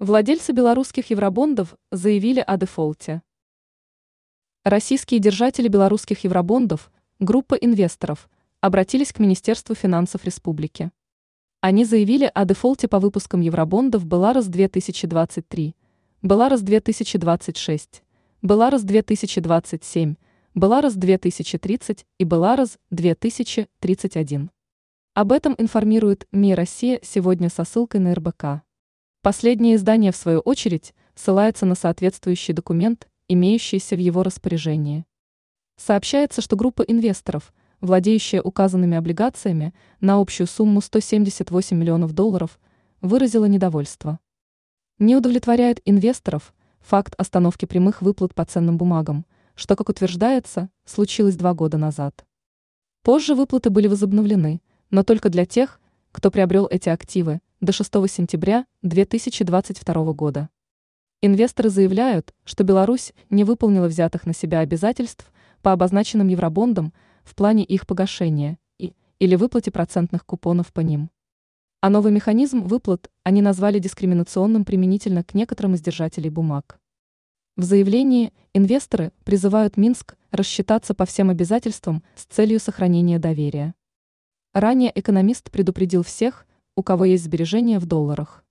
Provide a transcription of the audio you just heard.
Владельцы белорусских евробондов заявили о дефолте. Российские держатели белорусских евробондов, группа инвесторов, обратились к Министерству финансов республики. Они заявили о дефолте по выпускам евробондов Беларус 2023, Беларус 2026, Беларус 2027, Беларус 2030 и Беларус 2031. Об этом информирует МИ «Россия» сегодня со ссылкой на РБК. Последнее издание, в свою очередь, ссылается на соответствующий документ, имеющийся в его распоряжении. Сообщается, что группа инвесторов, владеющая указанными облигациями на общую сумму 178 миллионов долларов, выразила недовольство. Не удовлетворяет инвесторов факт остановки прямых выплат по ценным бумагам, что, как утверждается, случилось два года назад. Позже выплаты были возобновлены, но только для тех, кто приобрел эти активы до 6 сентября 2022 года. Инвесторы заявляют, что Беларусь не выполнила взятых на себя обязательств по обозначенным евробондам в плане их погашения и или выплате процентных купонов по ним. А новый механизм выплат они назвали дискриминационным применительно к некоторым из держателей бумаг. В заявлении инвесторы призывают Минск рассчитаться по всем обязательствам с целью сохранения доверия. Ранее экономист предупредил всех, у кого есть сбережения в долларах.